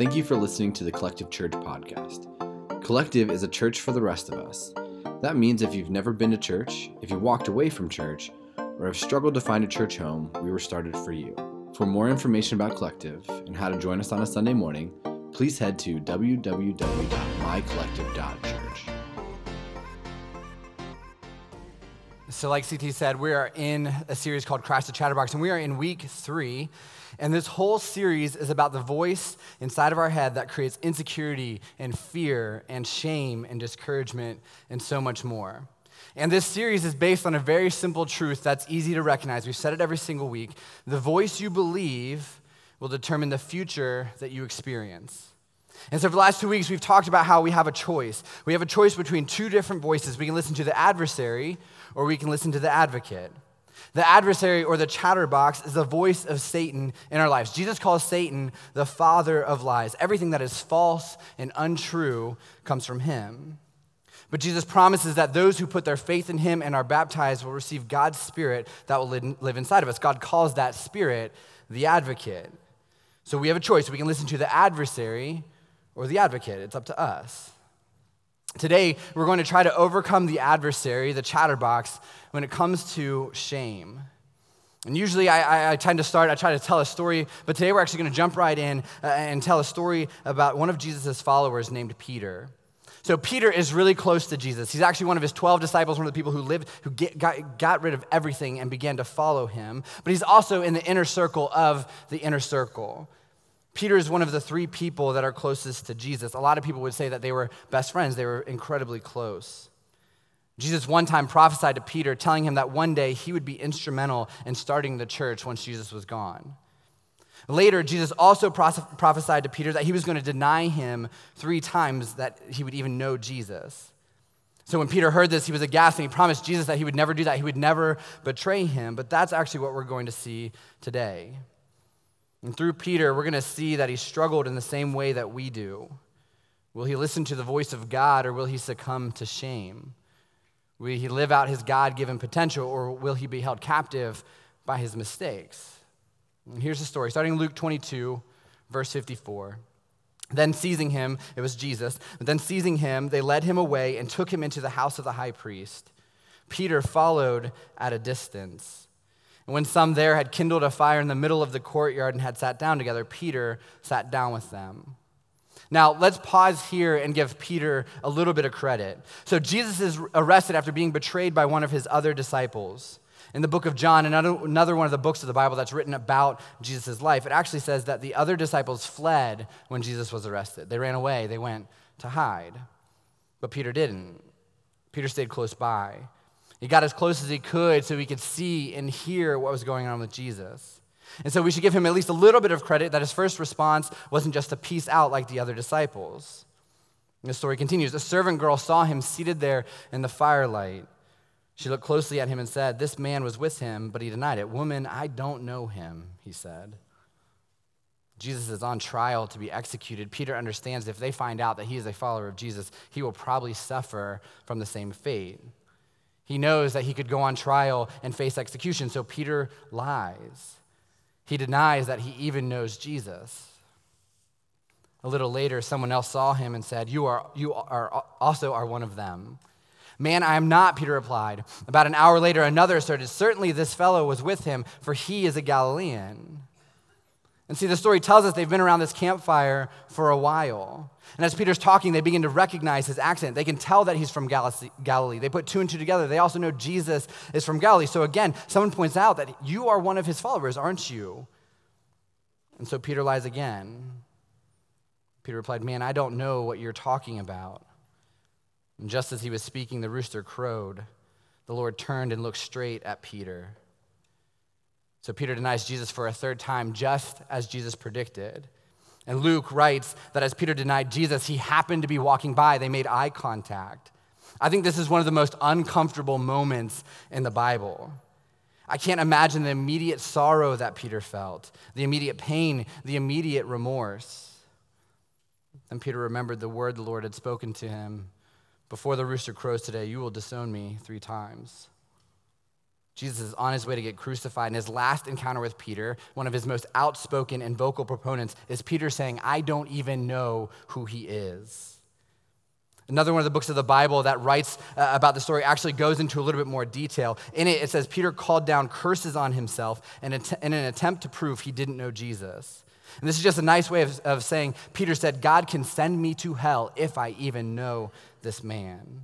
Thank you for listening to the Collective Church podcast. Collective is a church for the rest of us. That means if you've never been to church, if you walked away from church, or have struggled to find a church home, we were started for you. For more information about Collective and how to join us on a Sunday morning, please head to www.mycollective.church. So, like CT said, we are in a series called Crash the Chatterbox, and we are in week three. And this whole series is about the voice inside of our head that creates insecurity and fear and shame and discouragement and so much more. And this series is based on a very simple truth that's easy to recognize. We've said it every single week. The voice you believe will determine the future that you experience. And so, for the last two weeks, we've talked about how we have a choice. We have a choice between two different voices. We can listen to the adversary or we can listen to the advocate. The adversary or the chatterbox is the voice of Satan in our lives. Jesus calls Satan the father of lies. Everything that is false and untrue comes from him. But Jesus promises that those who put their faith in him and are baptized will receive God's spirit that will live inside of us. God calls that spirit the advocate. So we have a choice. We can listen to the adversary or the advocate. It's up to us. Today, we're going to try to overcome the adversary, the chatterbox, when it comes to shame. And usually I, I, I, tend to start, I try to tell a story, but today we're actually going to jump right in uh, and tell a story about one of Jesus' followers named Peter. So Peter is really close to Jesus. He's actually one of his 12 disciples, one of the people who lived, who get, got, got rid of everything and began to follow him. But he's also in the inner circle of the inner circle. Peter is one of the three people that are closest to Jesus. A lot of people would say that they were best friends, they were incredibly close. Jesus one time prophesied to Peter, telling him that one day he would be instrumental in starting the church once Jesus was gone. Later, Jesus also prophesied to Peter that he was going to deny him three times that he would even know Jesus. So when Peter heard this, he was aghast and he promised Jesus that he would never do that. He would never betray him. But that's actually what we're going to see today. And through Peter, we're going to see that he struggled in the same way that we do. Will he listen to the voice of God or will he succumb to shame? Will he live out his God given potential or will he be held captive by his mistakes? And here's the story starting Luke 22, verse 54. Then seizing him, it was Jesus, then seizing him, they led him away and took him into the house of the high priest. Peter followed at a distance. And when some there had kindled a fire in the middle of the courtyard and had sat down together, Peter sat down with them. Now, let's pause here and give Peter a little bit of credit. So, Jesus is arrested after being betrayed by one of his other disciples. In the book of John, another one of the books of the Bible that's written about Jesus' life, it actually says that the other disciples fled when Jesus was arrested. They ran away, they went to hide. But Peter didn't. Peter stayed close by. He got as close as he could so he could see and hear what was going on with Jesus. And so we should give him at least a little bit of credit that his first response wasn't just to peace out like the other disciples. And the story continues. A servant girl saw him seated there in the firelight. She looked closely at him and said, This man was with him, but he denied it. Woman, I don't know him, he said. Jesus is on trial to be executed. Peter understands if they find out that he is a follower of Jesus, he will probably suffer from the same fate. He knows that he could go on trial and face execution, so Peter lies. He denies that he even knows Jesus. A little later, someone else saw him and said, You, are, you are also are one of them. Man, I am not, Peter replied. About an hour later, another asserted, Certainly this fellow was with him, for he is a Galilean. And see, the story tells us they've been around this campfire for a while. And as Peter's talking, they begin to recognize his accent. They can tell that he's from Galilee. They put two and two together. They also know Jesus is from Galilee. So again, someone points out that you are one of his followers, aren't you? And so Peter lies again. Peter replied, Man, I don't know what you're talking about. And just as he was speaking, the rooster crowed. The Lord turned and looked straight at Peter. So Peter denies Jesus for a third time, just as Jesus predicted. And Luke writes that as Peter denied Jesus, he happened to be walking by. They made eye contact. I think this is one of the most uncomfortable moments in the Bible. I can't imagine the immediate sorrow that Peter felt, the immediate pain, the immediate remorse. Then Peter remembered the word the Lord had spoken to him Before the rooster crows today, you will disown me three times. Jesus is on his way to get crucified, and his last encounter with Peter, one of his most outspoken and vocal proponents, is Peter saying, I don't even know who he is. Another one of the books of the Bible that writes uh, about the story actually goes into a little bit more detail. In it, it says Peter called down curses on himself in, in an attempt to prove he didn't know Jesus. And this is just a nice way of, of saying Peter said, God can send me to hell if I even know this man.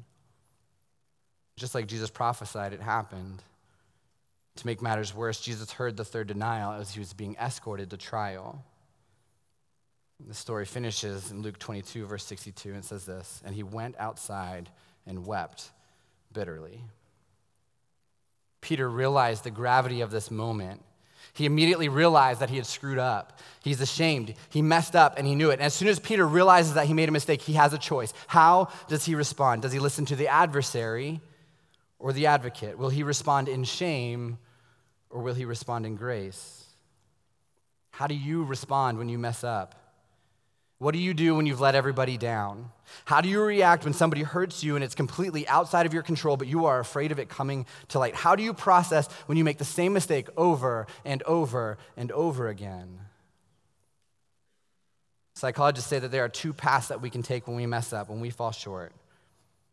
Just like Jesus prophesied, it happened. To make matters worse, Jesus heard the third denial as he was being escorted to trial. The story finishes in Luke 22, verse 62, and says this And he went outside and wept bitterly. Peter realized the gravity of this moment. He immediately realized that he had screwed up. He's ashamed. He messed up and he knew it. And as soon as Peter realizes that he made a mistake, he has a choice. How does he respond? Does he listen to the adversary or the advocate? Will he respond in shame or will he respond in grace? How do you respond when you mess up? What do you do when you've let everybody down? How do you react when somebody hurts you and it's completely outside of your control, but you are afraid of it coming to light? How do you process when you make the same mistake over and over and over again? Psychologists say that there are two paths that we can take when we mess up, when we fall short.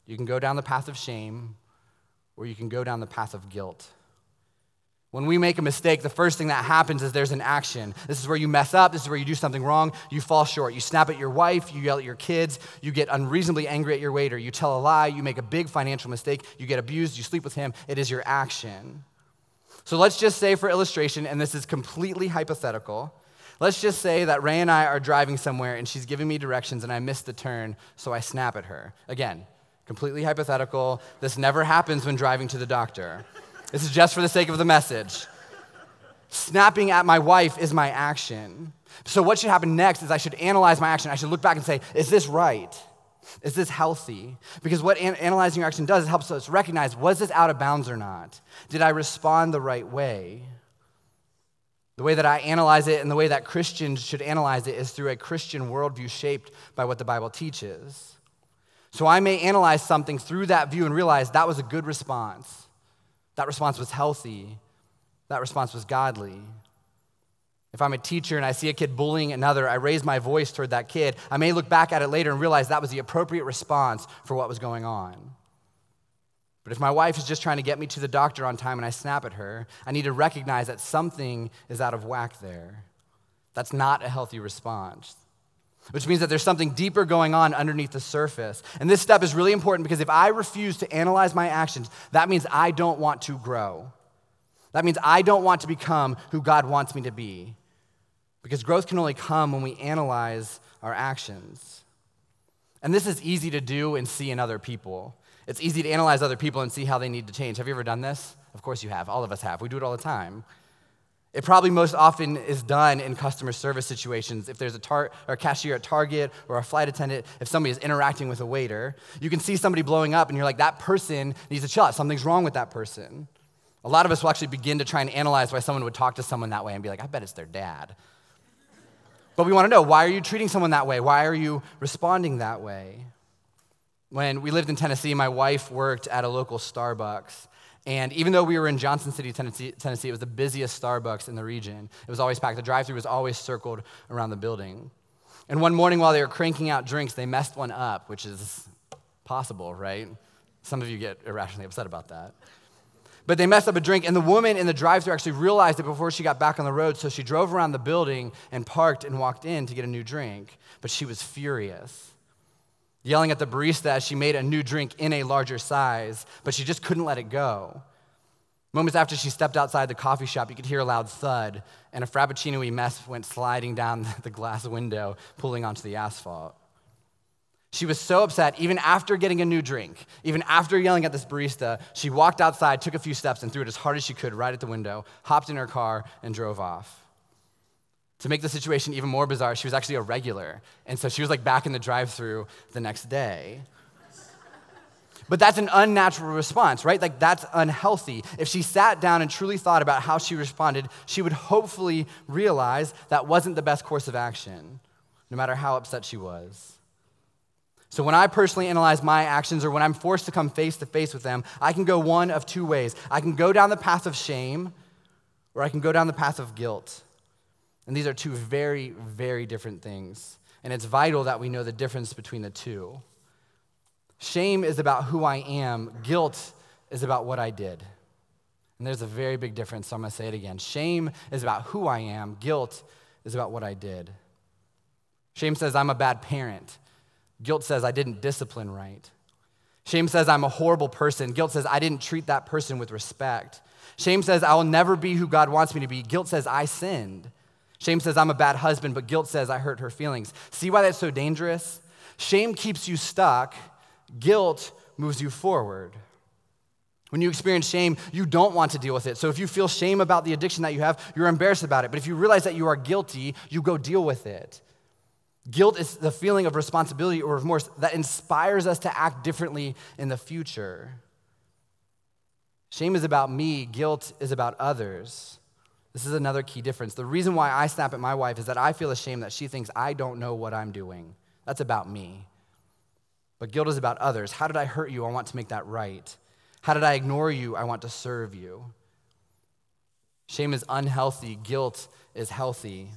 You can go down the path of shame, or you can go down the path of guilt. When we make a mistake, the first thing that happens is there's an action. This is where you mess up. This is where you do something wrong. You fall short. You snap at your wife. You yell at your kids. You get unreasonably angry at your waiter. You tell a lie. You make a big financial mistake. You get abused. You sleep with him. It is your action. So let's just say, for illustration, and this is completely hypothetical, let's just say that Ray and I are driving somewhere and she's giving me directions and I miss the turn, so I snap at her. Again, completely hypothetical. This never happens when driving to the doctor. This is just for the sake of the message. Snapping at my wife is my action. So, what should happen next is I should analyze my action. I should look back and say, is this right? Is this healthy? Because what an- analyzing your action does, it helps us recognize was this out of bounds or not? Did I respond the right way? The way that I analyze it and the way that Christians should analyze it is through a Christian worldview shaped by what the Bible teaches. So I may analyze something through that view and realize that was a good response. That response was healthy. That response was godly. If I'm a teacher and I see a kid bullying another, I raise my voice toward that kid. I may look back at it later and realize that was the appropriate response for what was going on. But if my wife is just trying to get me to the doctor on time and I snap at her, I need to recognize that something is out of whack there. That's not a healthy response which means that there's something deeper going on underneath the surface. And this step is really important because if I refuse to analyze my actions, that means I don't want to grow. That means I don't want to become who God wants me to be. Because growth can only come when we analyze our actions. And this is easy to do and see in other people. It's easy to analyze other people and see how they need to change. Have you ever done this? Of course you have. All of us have. We do it all the time. It probably most often is done in customer service situations. If there's a, tar- a cashier at Target or a flight attendant, if somebody is interacting with a waiter, you can see somebody blowing up and you're like, that person needs to chill out. Something's wrong with that person. A lot of us will actually begin to try and analyze why someone would talk to someone that way and be like, I bet it's their dad. But we want to know why are you treating someone that way? Why are you responding that way? When we lived in Tennessee, my wife worked at a local Starbucks. And even though we were in Johnson City, Tennessee, Tennessee, it was the busiest Starbucks in the region. It was always packed. The drive through was always circled around the building. And one morning while they were cranking out drinks, they messed one up, which is possible, right? Some of you get irrationally upset about that. But they messed up a drink, and the woman in the drive through actually realized it before she got back on the road, so she drove around the building and parked and walked in to get a new drink. But she was furious yelling at the barista as she made a new drink in a larger size, but she just couldn't let it go. Moments after she stepped outside the coffee shop, you could hear a loud thud, and a frappuccino mess went sliding down the glass window, pulling onto the asphalt. She was so upset, even after getting a new drink, even after yelling at this barista, she walked outside, took a few steps, and threw it as hard as she could right at the window, hopped in her car, and drove off. To make the situation even more bizarre, she was actually a regular. And so she was like back in the drive through the next day. But that's an unnatural response, right? Like that's unhealthy. If she sat down and truly thought about how she responded, she would hopefully realize that wasn't the best course of action, no matter how upset she was. So when I personally analyze my actions or when I'm forced to come face to face with them, I can go one of two ways. I can go down the path of shame or I can go down the path of guilt. And these are two very, very different things. And it's vital that we know the difference between the two. Shame is about who I am, guilt is about what I did. And there's a very big difference, so I'm to say it again. Shame is about who I am, guilt is about what I did. Shame says I'm a bad parent. Guilt says I didn't discipline right. Shame says I'm a horrible person. Guilt says I didn't treat that person with respect. Shame says I will never be who God wants me to be. Guilt says I sinned. Shame says I'm a bad husband, but guilt says I hurt her feelings. See why that's so dangerous? Shame keeps you stuck, guilt moves you forward. When you experience shame, you don't want to deal with it. So if you feel shame about the addiction that you have, you're embarrassed about it. But if you realize that you are guilty, you go deal with it. Guilt is the feeling of responsibility or remorse that inspires us to act differently in the future. Shame is about me, guilt is about others. This is another key difference. The reason why I snap at my wife is that I feel ashamed that she thinks I don't know what I'm doing. That's about me. But guilt is about others. How did I hurt you? I want to make that right. How did I ignore you? I want to serve you. Shame is unhealthy, guilt is healthy.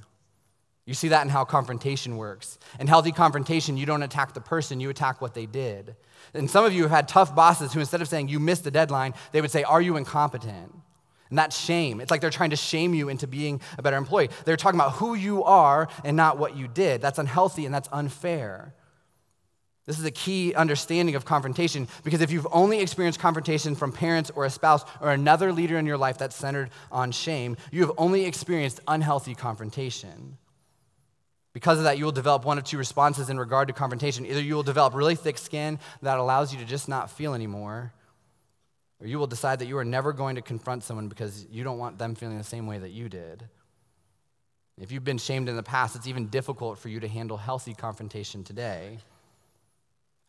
You see that in how confrontation works. In healthy confrontation, you don't attack the person, you attack what they did. And some of you have had tough bosses who, instead of saying, you missed the deadline, they would say, Are you incompetent? And that's shame. It's like they're trying to shame you into being a better employee. They're talking about who you are and not what you did. That's unhealthy and that's unfair. This is a key understanding of confrontation because if you've only experienced confrontation from parents or a spouse or another leader in your life that's centered on shame, you have only experienced unhealthy confrontation. Because of that, you will develop one of two responses in regard to confrontation. Either you will develop really thick skin that allows you to just not feel anymore, or you will decide that you are never going to confront someone because you don't want them feeling the same way that you did. If you've been shamed in the past, it's even difficult for you to handle healthy confrontation today.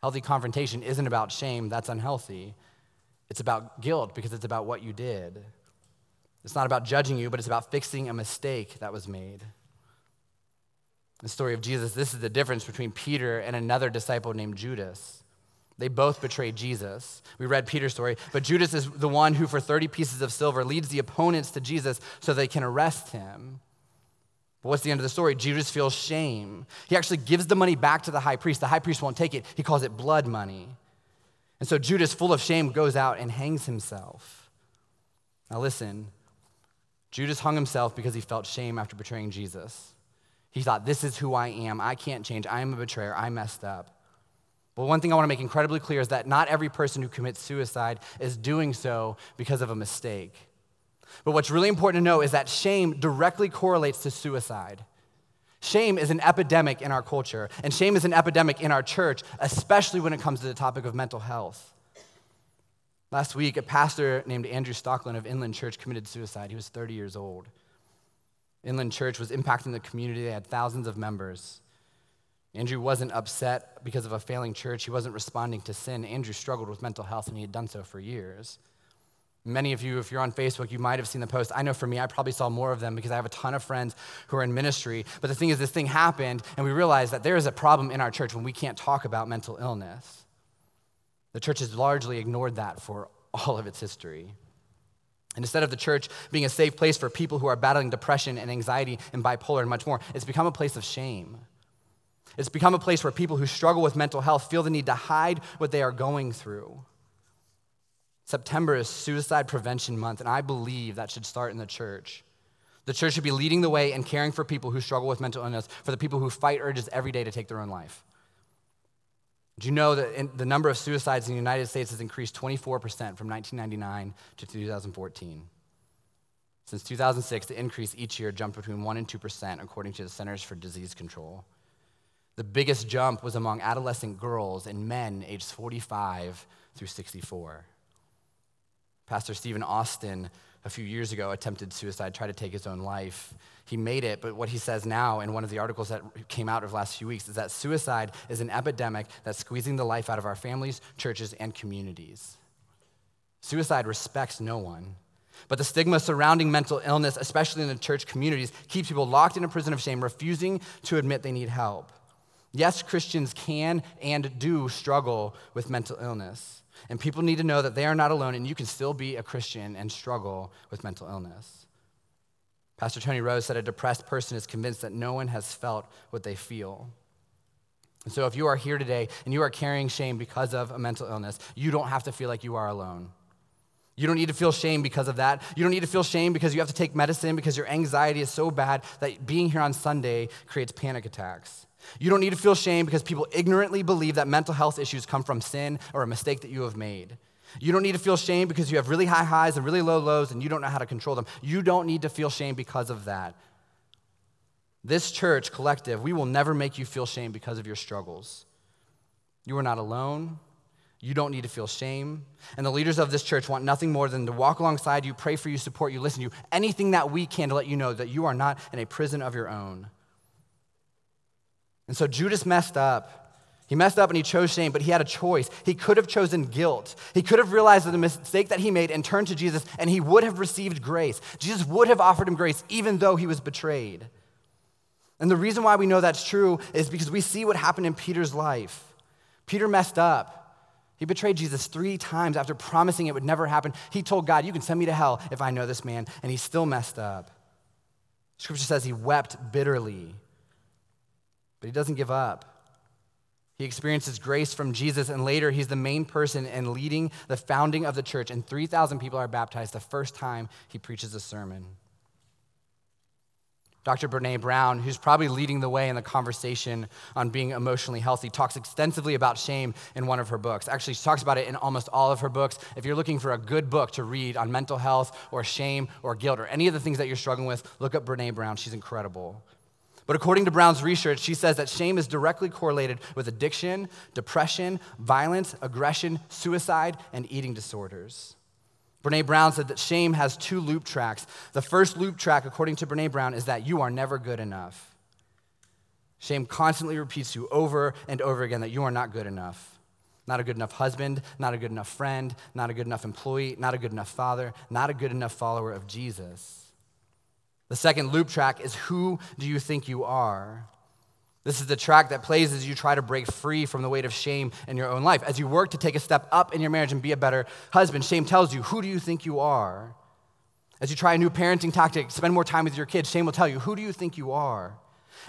Healthy confrontation isn't about shame, that's unhealthy. It's about guilt because it's about what you did. It's not about judging you, but it's about fixing a mistake that was made the story of Jesus, this is the difference between Peter and another disciple named Judas. They both betrayed Jesus. We read Peter's story, but Judas is the one who, for 30 pieces of silver, leads the opponents to Jesus so they can arrest him. But what's the end of the story? Judas feels shame. He actually gives the money back to the high priest. The high priest won't take it, he calls it blood money. And so Judas, full of shame, goes out and hangs himself. Now, listen Judas hung himself because he felt shame after betraying Jesus. He thought, This is who I am. I can't change. I am a betrayer. I messed up. But one thing I want to make incredibly clear is that not every person who commits suicide is doing so because of a mistake. But what's really important to know is that shame directly correlates to suicide. Shame is an epidemic in our culture, and shame is an epidemic in our church, especially when it comes to the topic of mental health. Last week, a pastor named Andrew Stoecklein of Inland Church committed suicide. He was 30 years old. Inland Church was impacting the community. They had thousands of members. Andrew wasn't upset because of a failing church. He wasn't responding to sin. Andrew struggled with mental health, and he had done so for years. Many of you, if you're on Facebook, you might have seen the post. I know for me, I probably saw more of them because I have a ton of friends who are in ministry. But the thing is, this thing happened, and we realized that there is a problem in our church when we can't talk about mental illness. The church has largely ignored that for all of its history. And instead of the church being a safe place for people who are battling depression and anxiety and bipolar and much more, it's become a place of shame. It's become a place where people who struggle with mental health feel the need to hide what they are going through. September is Suicide Prevention Month, and I believe that should start in the church. The church should be leading the way and caring for people who struggle with mental illness, for the people who fight urges every day to take their own life. Do you know that the number of suicides in the United States has increased 24% from 1999 to 2014? Since 2006, the increase each year jumped between 1% and 2%, according to the Centers for Disease Control. The biggest jump was among adolescent girls and men aged 45 through 64. Pastor Stephen Austin, a few years ago, attempted suicide, tried to take his own life he made it, but what he says now in one of the articles that came out of the last few weeks is that suicide is an epidemic that's squeezing the life out of our families, churches, and communities. Suicide respects no one. But the stigma surrounding mental illness, especially in the church communities, keeps people locked in a prison of shame, refusing to admit they need help. Yes, Christians can and do struggle with mental illness. And people need to know that they are not alone and you can still be a Christian and struggle with mental illness. Pastor Tony Rose said a depressed person is convinced that no one has felt what they feel. And so if you are here today and you are carrying shame because of a mental illness, you don't have to feel like you are alone. You don't need to feel shame because of that. You don't need to feel shame because you have to take medicine because your anxiety is so bad that being here on Sunday creates panic attacks. You don't need to feel shame because people ignorantly believe that mental health issues come from sin or a mistake that you have made. You don't need to feel shame because you have really high highs and really low lows and you don't know how to control them. You don't need to feel shame because of that. This church collective, we will never make you feel shame because of your struggles. You are not alone. You don't need to feel shame. And the leaders of this church want nothing more than to walk alongside you, pray for you, support you, listen to you, anything that we can to let you know that you are not in a prison of your own. And so Judas messed up. He messed up and he chose shame, but he had a choice. He could have chosen guilt. He could have realized the mistake that he made and turned to Jesus, and he would have received grace. Jesus would have offered him grace, even though he was betrayed. And the reason why we know that's true is because we see what happened in Peter's life. Peter messed up. He betrayed Jesus three times after promising it would never happen. He told God, You can send me to hell if I know this man, and he still messed up. Scripture says he wept bitterly, but he doesn't give up. He experiences grace from Jesus, and later he's the main person in leading the founding of the church, and 3,000 people are baptized the first time he preaches a sermon. Dr. Brene Brown, who's probably leading the way in the conversation on being emotionally healthy, talks extensively about shame in one of her books. Actually, she talks about it in almost all of her books. If you're looking for a good book to read on mental health or shame or guilt or any of the things that you're struggling with, look up Brene Brown. She's incredible. But according to Brown's research, she says that shame is directly correlated with addiction, depression, violence, aggression, suicide, and eating disorders. Brene Brown said that shame has two loop tracks. The first loop track, according to Brene Brown, is that you are never good enough. Shame constantly repeats to you over and over again that you are not good enough. Not a good enough husband, not a good enough friend, not a good enough employee, not a good enough father, not a good enough follower of Jesus. The second loop track is Who Do You Think You Are? This is the track that plays as you try to break free from the weight of shame in your own life. As you work to take a step up in your marriage and be a better husband, shame tells you, Who do you think you are? As you try a new parenting tactic, spend more time with your kids, shame will tell you, Who do you think you are?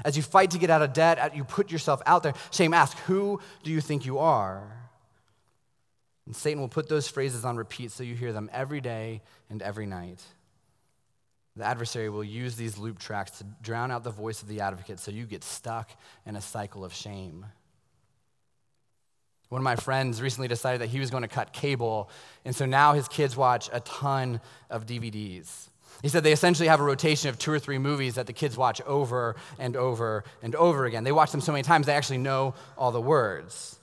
As you fight to get out of debt, you put yourself out there, shame asks, Who do you think you are? And Satan will put those phrases on repeat so you hear them every day and every night. The adversary will use these loop tracks to drown out the voice of the advocate so you get stuck in a cycle of shame. One of my friends recently decided that he was going to cut cable, and so now his kids watch a ton of DVDs. He said they essentially have a rotation of two or three movies that the kids watch over and over and over again. They watch them so many times they actually know all the words.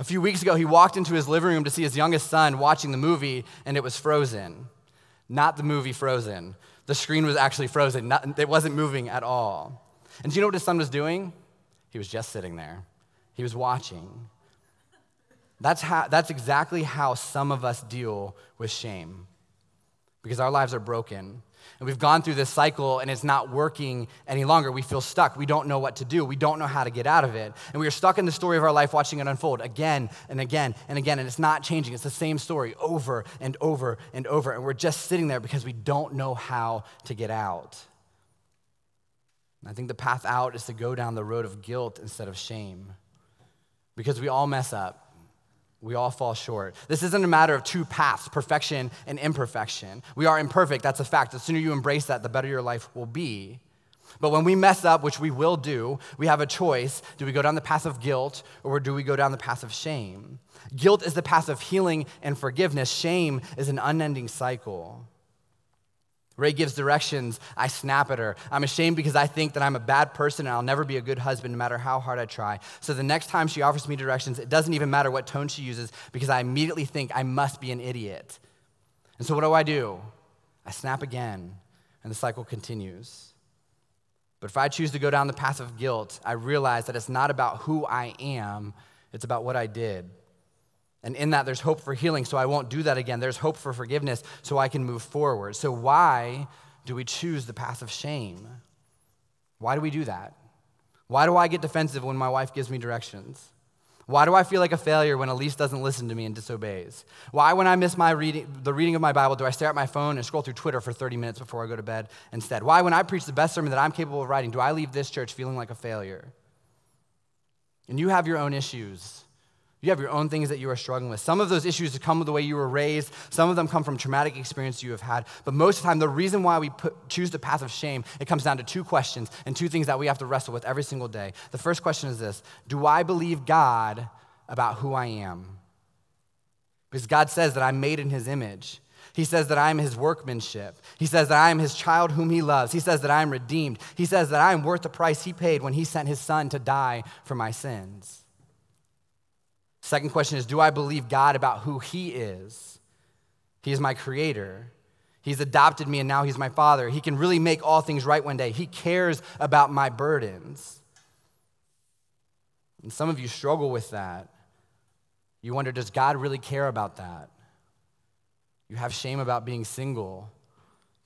A few weeks ago, he walked into his living room to see his youngest son watching the movie, and it was Frozen. Not the movie Frozen, the screen was actually frozen. It wasn't moving at all. And do you know what his son was doing? He was just sitting there. He was watching. That's, how, that's exactly how some of us deal with shame because our lives are broken. And we've gone through this cycle and it's not working any longer. We feel stuck. We don't know what to do. We don't know how to get out of it. And we are stuck in the story of our life watching it unfold again and again and again. And it's not changing. It's the same story over and over and over. And we're just sitting there because we don't know how to get out. And I think the path out is to go down the road of guilt instead of shame because we all mess up. We all fall short. This isn't a matter of two paths, perfection and imperfection. We are imperfect, that's a fact. The sooner you embrace that, the better your life will be. But when we mess up, which we will do, we have a choice. Do we go down the path of guilt or do we go down the path of shame? Guilt is the path of healing and forgiveness, shame is an unending cycle. Ray gives directions. I snap at her. I'm ashamed because I think that I'm a bad person and I'll never be a good husband no matter how hard I try. So the next time she offers me directions, it doesn't even matter what tone she uses because I immediately think I must be an idiot. And so what do I do? I snap again, and the cycle continues. But if I choose to go down the path of guilt, I realize that it's not about who I am, it's about what I did. And in that, there's hope for healing, so I won't do that again. There's hope for forgiveness, so I can move forward. So, why do we choose the path of shame? Why do we do that? Why do I get defensive when my wife gives me directions? Why do I feel like a failure when Elise doesn't listen to me and disobeys? Why, when I miss my reading, the reading of my Bible, do I stare at my phone and scroll through Twitter for 30 minutes before I go to bed instead? Why, when I preach the best sermon that I'm capable of writing, do I leave this church feeling like a failure? And you have your own issues. You have your own things that you are struggling with. Some of those issues come with the way you were raised. Some of them come from traumatic experience you have had. But most of the time, the reason why we put, choose the path of shame, it comes down to two questions and two things that we have to wrestle with every single day. The first question is this Do I believe God about who I am? Because God says that I'm made in his image. He says that I am his workmanship. He says that I am his child whom he loves. He says that I am redeemed. He says that I am worth the price he paid when he sent his son to die for my sins. Second question is Do I believe God about who He is? He is my creator. He's adopted me and now He's my father. He can really make all things right one day. He cares about my burdens. And some of you struggle with that. You wonder, does God really care about that? You have shame about being single.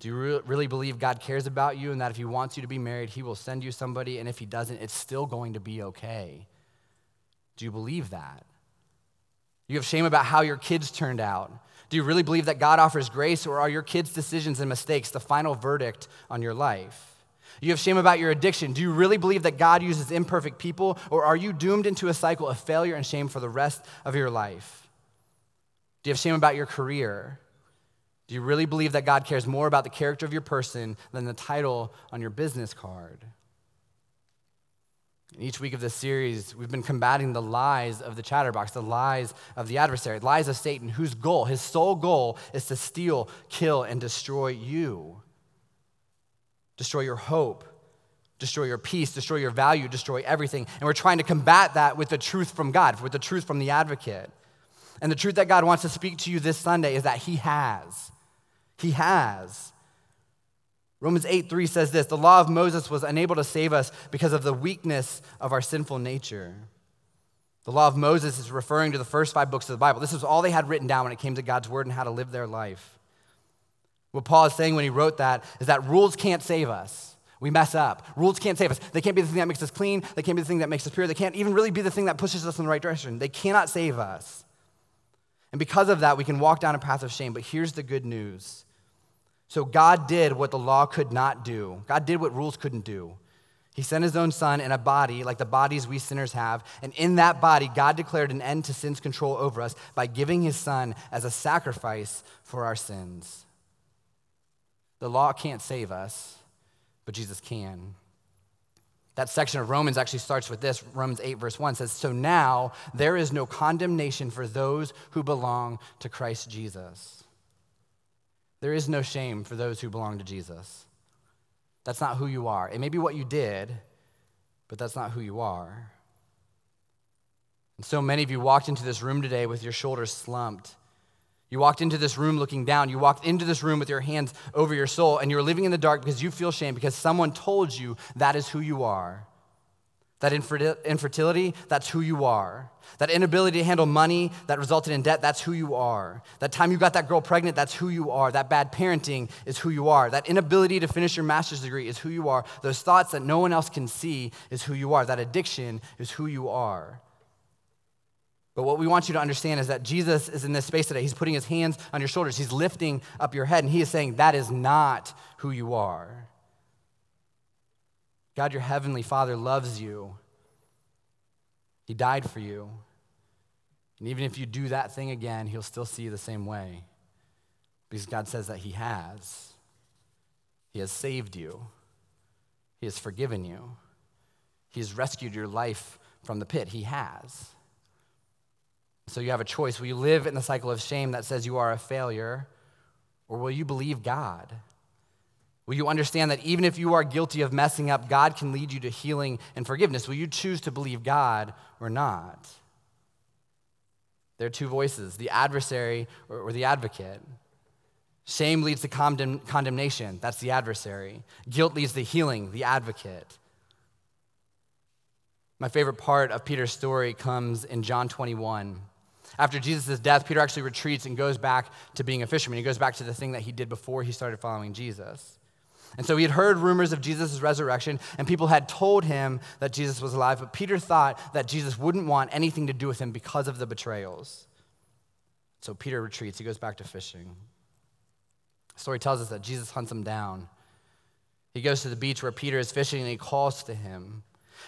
Do you re- really believe God cares about you and that if He wants you to be married, He will send you somebody, and if He doesn't, it's still going to be okay? Do you believe that? You have shame about how your kids turned out. Do you really believe that God offers grace, or are your kids' decisions and mistakes the final verdict on your life? You have shame about your addiction. Do you really believe that God uses imperfect people, or are you doomed into a cycle of failure and shame for the rest of your life? Do you have shame about your career? Do you really believe that God cares more about the character of your person than the title on your business card? Each week of this series, we've been combating the lies of the chatterbox, the lies of the adversary, lies of Satan, whose goal, his sole goal, is to steal, kill, and destroy you. Destroy your hope, destroy your peace, destroy your value, destroy everything. And we're trying to combat that with the truth from God, with the truth from the advocate. And the truth that God wants to speak to you this Sunday is that He has. He has. Romans 8 3 says this The law of Moses was unable to save us because of the weakness of our sinful nature. The law of Moses is referring to the first five books of the Bible. This is all they had written down when it came to God's word and how to live their life. What Paul is saying when he wrote that is that rules can't save us. We mess up. Rules can't save us. They can't be the thing that makes us clean. They can't be the thing that makes us pure. They can't even really be the thing that pushes us in the right direction. They cannot save us. And because of that, we can walk down a path of shame. But here's the good news so God did what the law could not do. God did what rules couldn't do. He sent his own son in a body like the bodies we sinners have. And in that body, God declared an end to sin's control over us by giving his son as a sacrifice for our sins. The law can't save us, but Jesus can. That section of Romans actually starts with this Romans 8, verse 1 says, So now there is no condemnation for those who belong to Christ Jesus. There is no shame for those who belong to Jesus. That's not who you are. It may be what you did, but that's not who you are. And so many of you walked into this room today with your shoulders slumped. You walked into this room looking down. You walked into this room with your hands over your soul, and you're living in the dark because you feel shame because someone told you that is who you are. That infertility, that's who you are. That inability to handle money that resulted in debt, that's who you are. That time you got that girl pregnant, that's who you are. That bad parenting is who you are. That inability to finish your master's degree is who you are. Those thoughts that no one else can see is who you are. That addiction is who you are. But what we want you to understand is that Jesus is in this space today. He's putting his hands on your shoulders, he's lifting up your head, and he is saying, That is not who you are. God, your heavenly Father, loves you. He died for you. And even if you do that thing again, He'll still see you the same way. Because God says that He has. He has saved you, He has forgiven you, He has rescued your life from the pit. He has. So you have a choice. Will you live in the cycle of shame that says you are a failure, or will you believe God? Will you understand that even if you are guilty of messing up, God can lead you to healing and forgiveness? Will you choose to believe God or not? There are two voices the adversary or, the advocate. Shame leads to condemn, condemnation, that's the adversary. Guilt leads to healing, the advocate. My favorite part of Peter's story comes in John 21. After Jesus' death, Peter actually retreats and goes back to being a fisherman. He goes back to the thing that he did before he started following Jesus. And so he had heard rumors of Jesus' resurrection, and people had told him that Jesus was alive, but Peter thought that Jesus wouldn't want anything to do with him because of the betrayals. So Peter retreats, he goes back to fishing. The story tells us that Jesus hunts him down. He goes to the beach where Peter is fishing and he calls to him.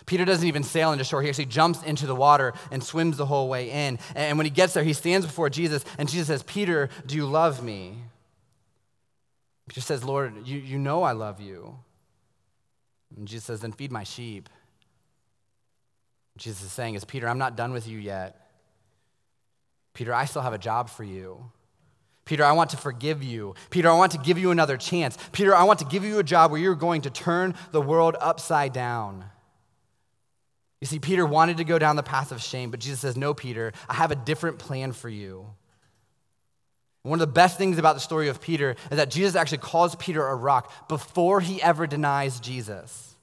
Peter doesn't even sail into shore. He actually jumps into the water and swims the whole way in. And when he gets there, he stands before Jesus, and Jesus says, Peter, do you love me? Peter says, Lord, you, you know I love you. And Jesus says, Then feed my sheep. Jesus is saying, Is Peter, I'm not done with you yet. Peter, I still have a job for you. Peter, I want to forgive you. Peter, I want to give you another chance. Peter, I want to give you a job where you're going to turn the world upside down. You see, Peter wanted to go down the path of shame, but Jesus says, No, Peter, I have a different plan for you. One of the best things about the story of Peter is that Jesus actually calls Peter a rock before he ever denies Jesus.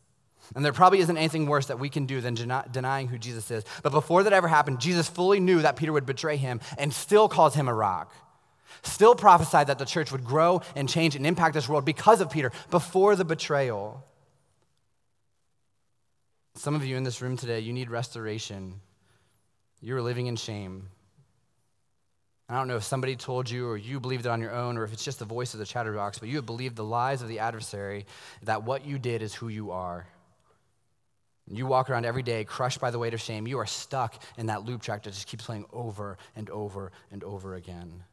And there probably isn't anything worse that we can do than denying who Jesus is. But before that ever happened, Jesus fully knew that Peter would betray him and still calls him a rock. Still prophesied that the church would grow and change and impact this world because of Peter before the betrayal. Some of you in this room today, you need restoration. You're living in shame. I don't know if somebody told you or you believed it on your own or if it's just the voice of the chatterbox, but you have believed the lies of the adversary that what you did is who you are. You walk around every day crushed by the weight of shame. You are stuck in that loop track that just keeps playing over and over and over again.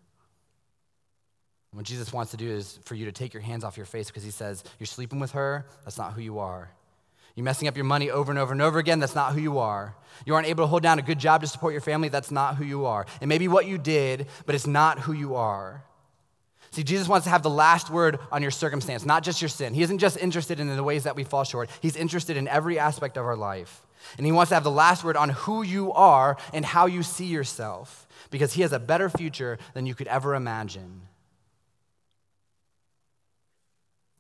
What Jesus wants to do is for you to take your hands off your face because he says, You're sleeping with her, that's not who you are. You're messing up your money over and over and over again. That's not who you are. You aren't able to hold down a good job to support your family. That's not who you are. It may be what you did, but it's not who you are. See, Jesus wants to have the last word on your circumstance, not just your sin. He isn't just interested in the ways that we fall short, He's interested in every aspect of our life. And He wants to have the last word on who you are and how you see yourself, because He has a better future than you could ever imagine.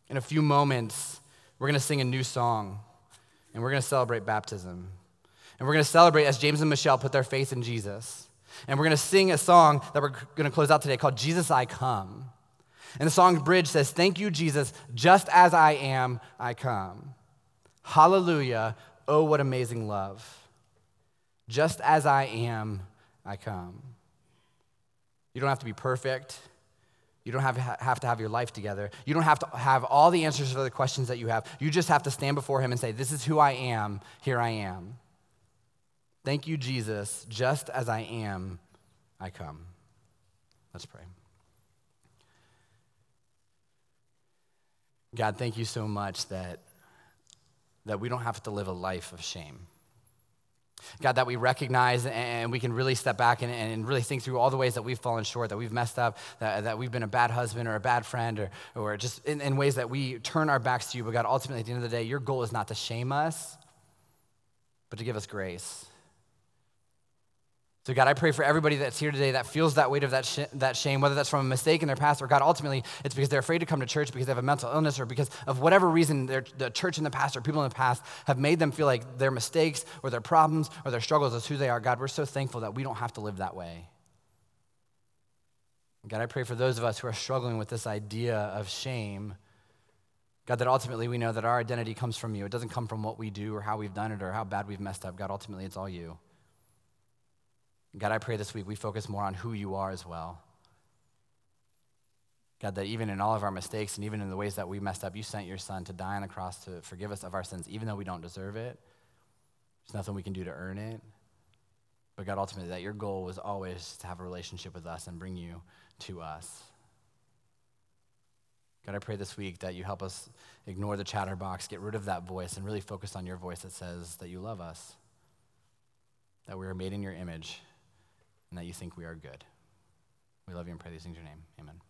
In a few moments, we're going to sing a new song and we're going to celebrate baptism. And we're going to celebrate as James and Michelle put their faith in Jesus. And we're going to sing a song that we're going to close out today called Jesus I Come. And the song bridge says, Thank you, Jesus, just as I am, I come. Hallelujah. Oh, what amazing love. Just as I am, I come. You don't have to be perfect. You don't have, have to have your life together. You don't have to have all the answers for the questions that you have. You just have to stand before Him and say, This is who I am. Here I am. Thank you, Jesus. Just as I am, I come. Let's pray. God, thank you so much that, that we don't have to live a life of shame. God, that we recognize and we can really step back and, and really think through all the ways that we've fallen short, that we've messed up, that, that we've been a bad husband or a bad friend, or, or just in, in ways that we turn our backs to you. But God, ultimately, at the end of the day, your goal is not to shame us, but to give us grace. So, God, I pray for everybody that's here today that feels that weight of that, sh- that shame, whether that's from a mistake in their past or, God, ultimately it's because they're afraid to come to church because they have a mental illness or because of whatever reason the church in the past or people in the past have made them feel like their mistakes or their problems or their struggles is who they are. God, we're so thankful that we don't have to live that way. God, I pray for those of us who are struggling with this idea of shame. God, that ultimately we know that our identity comes from you. It doesn't come from what we do or how we've done it or how bad we've messed up. God, ultimately it's all you. God, I pray this week we focus more on who you are as well. God, that even in all of our mistakes and even in the ways that we messed up, you sent your son to die on the cross to forgive us of our sins, even though we don't deserve it. There's nothing we can do to earn it. But God, ultimately, that your goal was always to have a relationship with us and bring you to us. God, I pray this week that you help us ignore the chatterbox, get rid of that voice, and really focus on your voice that says that you love us, that we are made in your image and that you think we are good. We love you and pray these things in your name. Amen.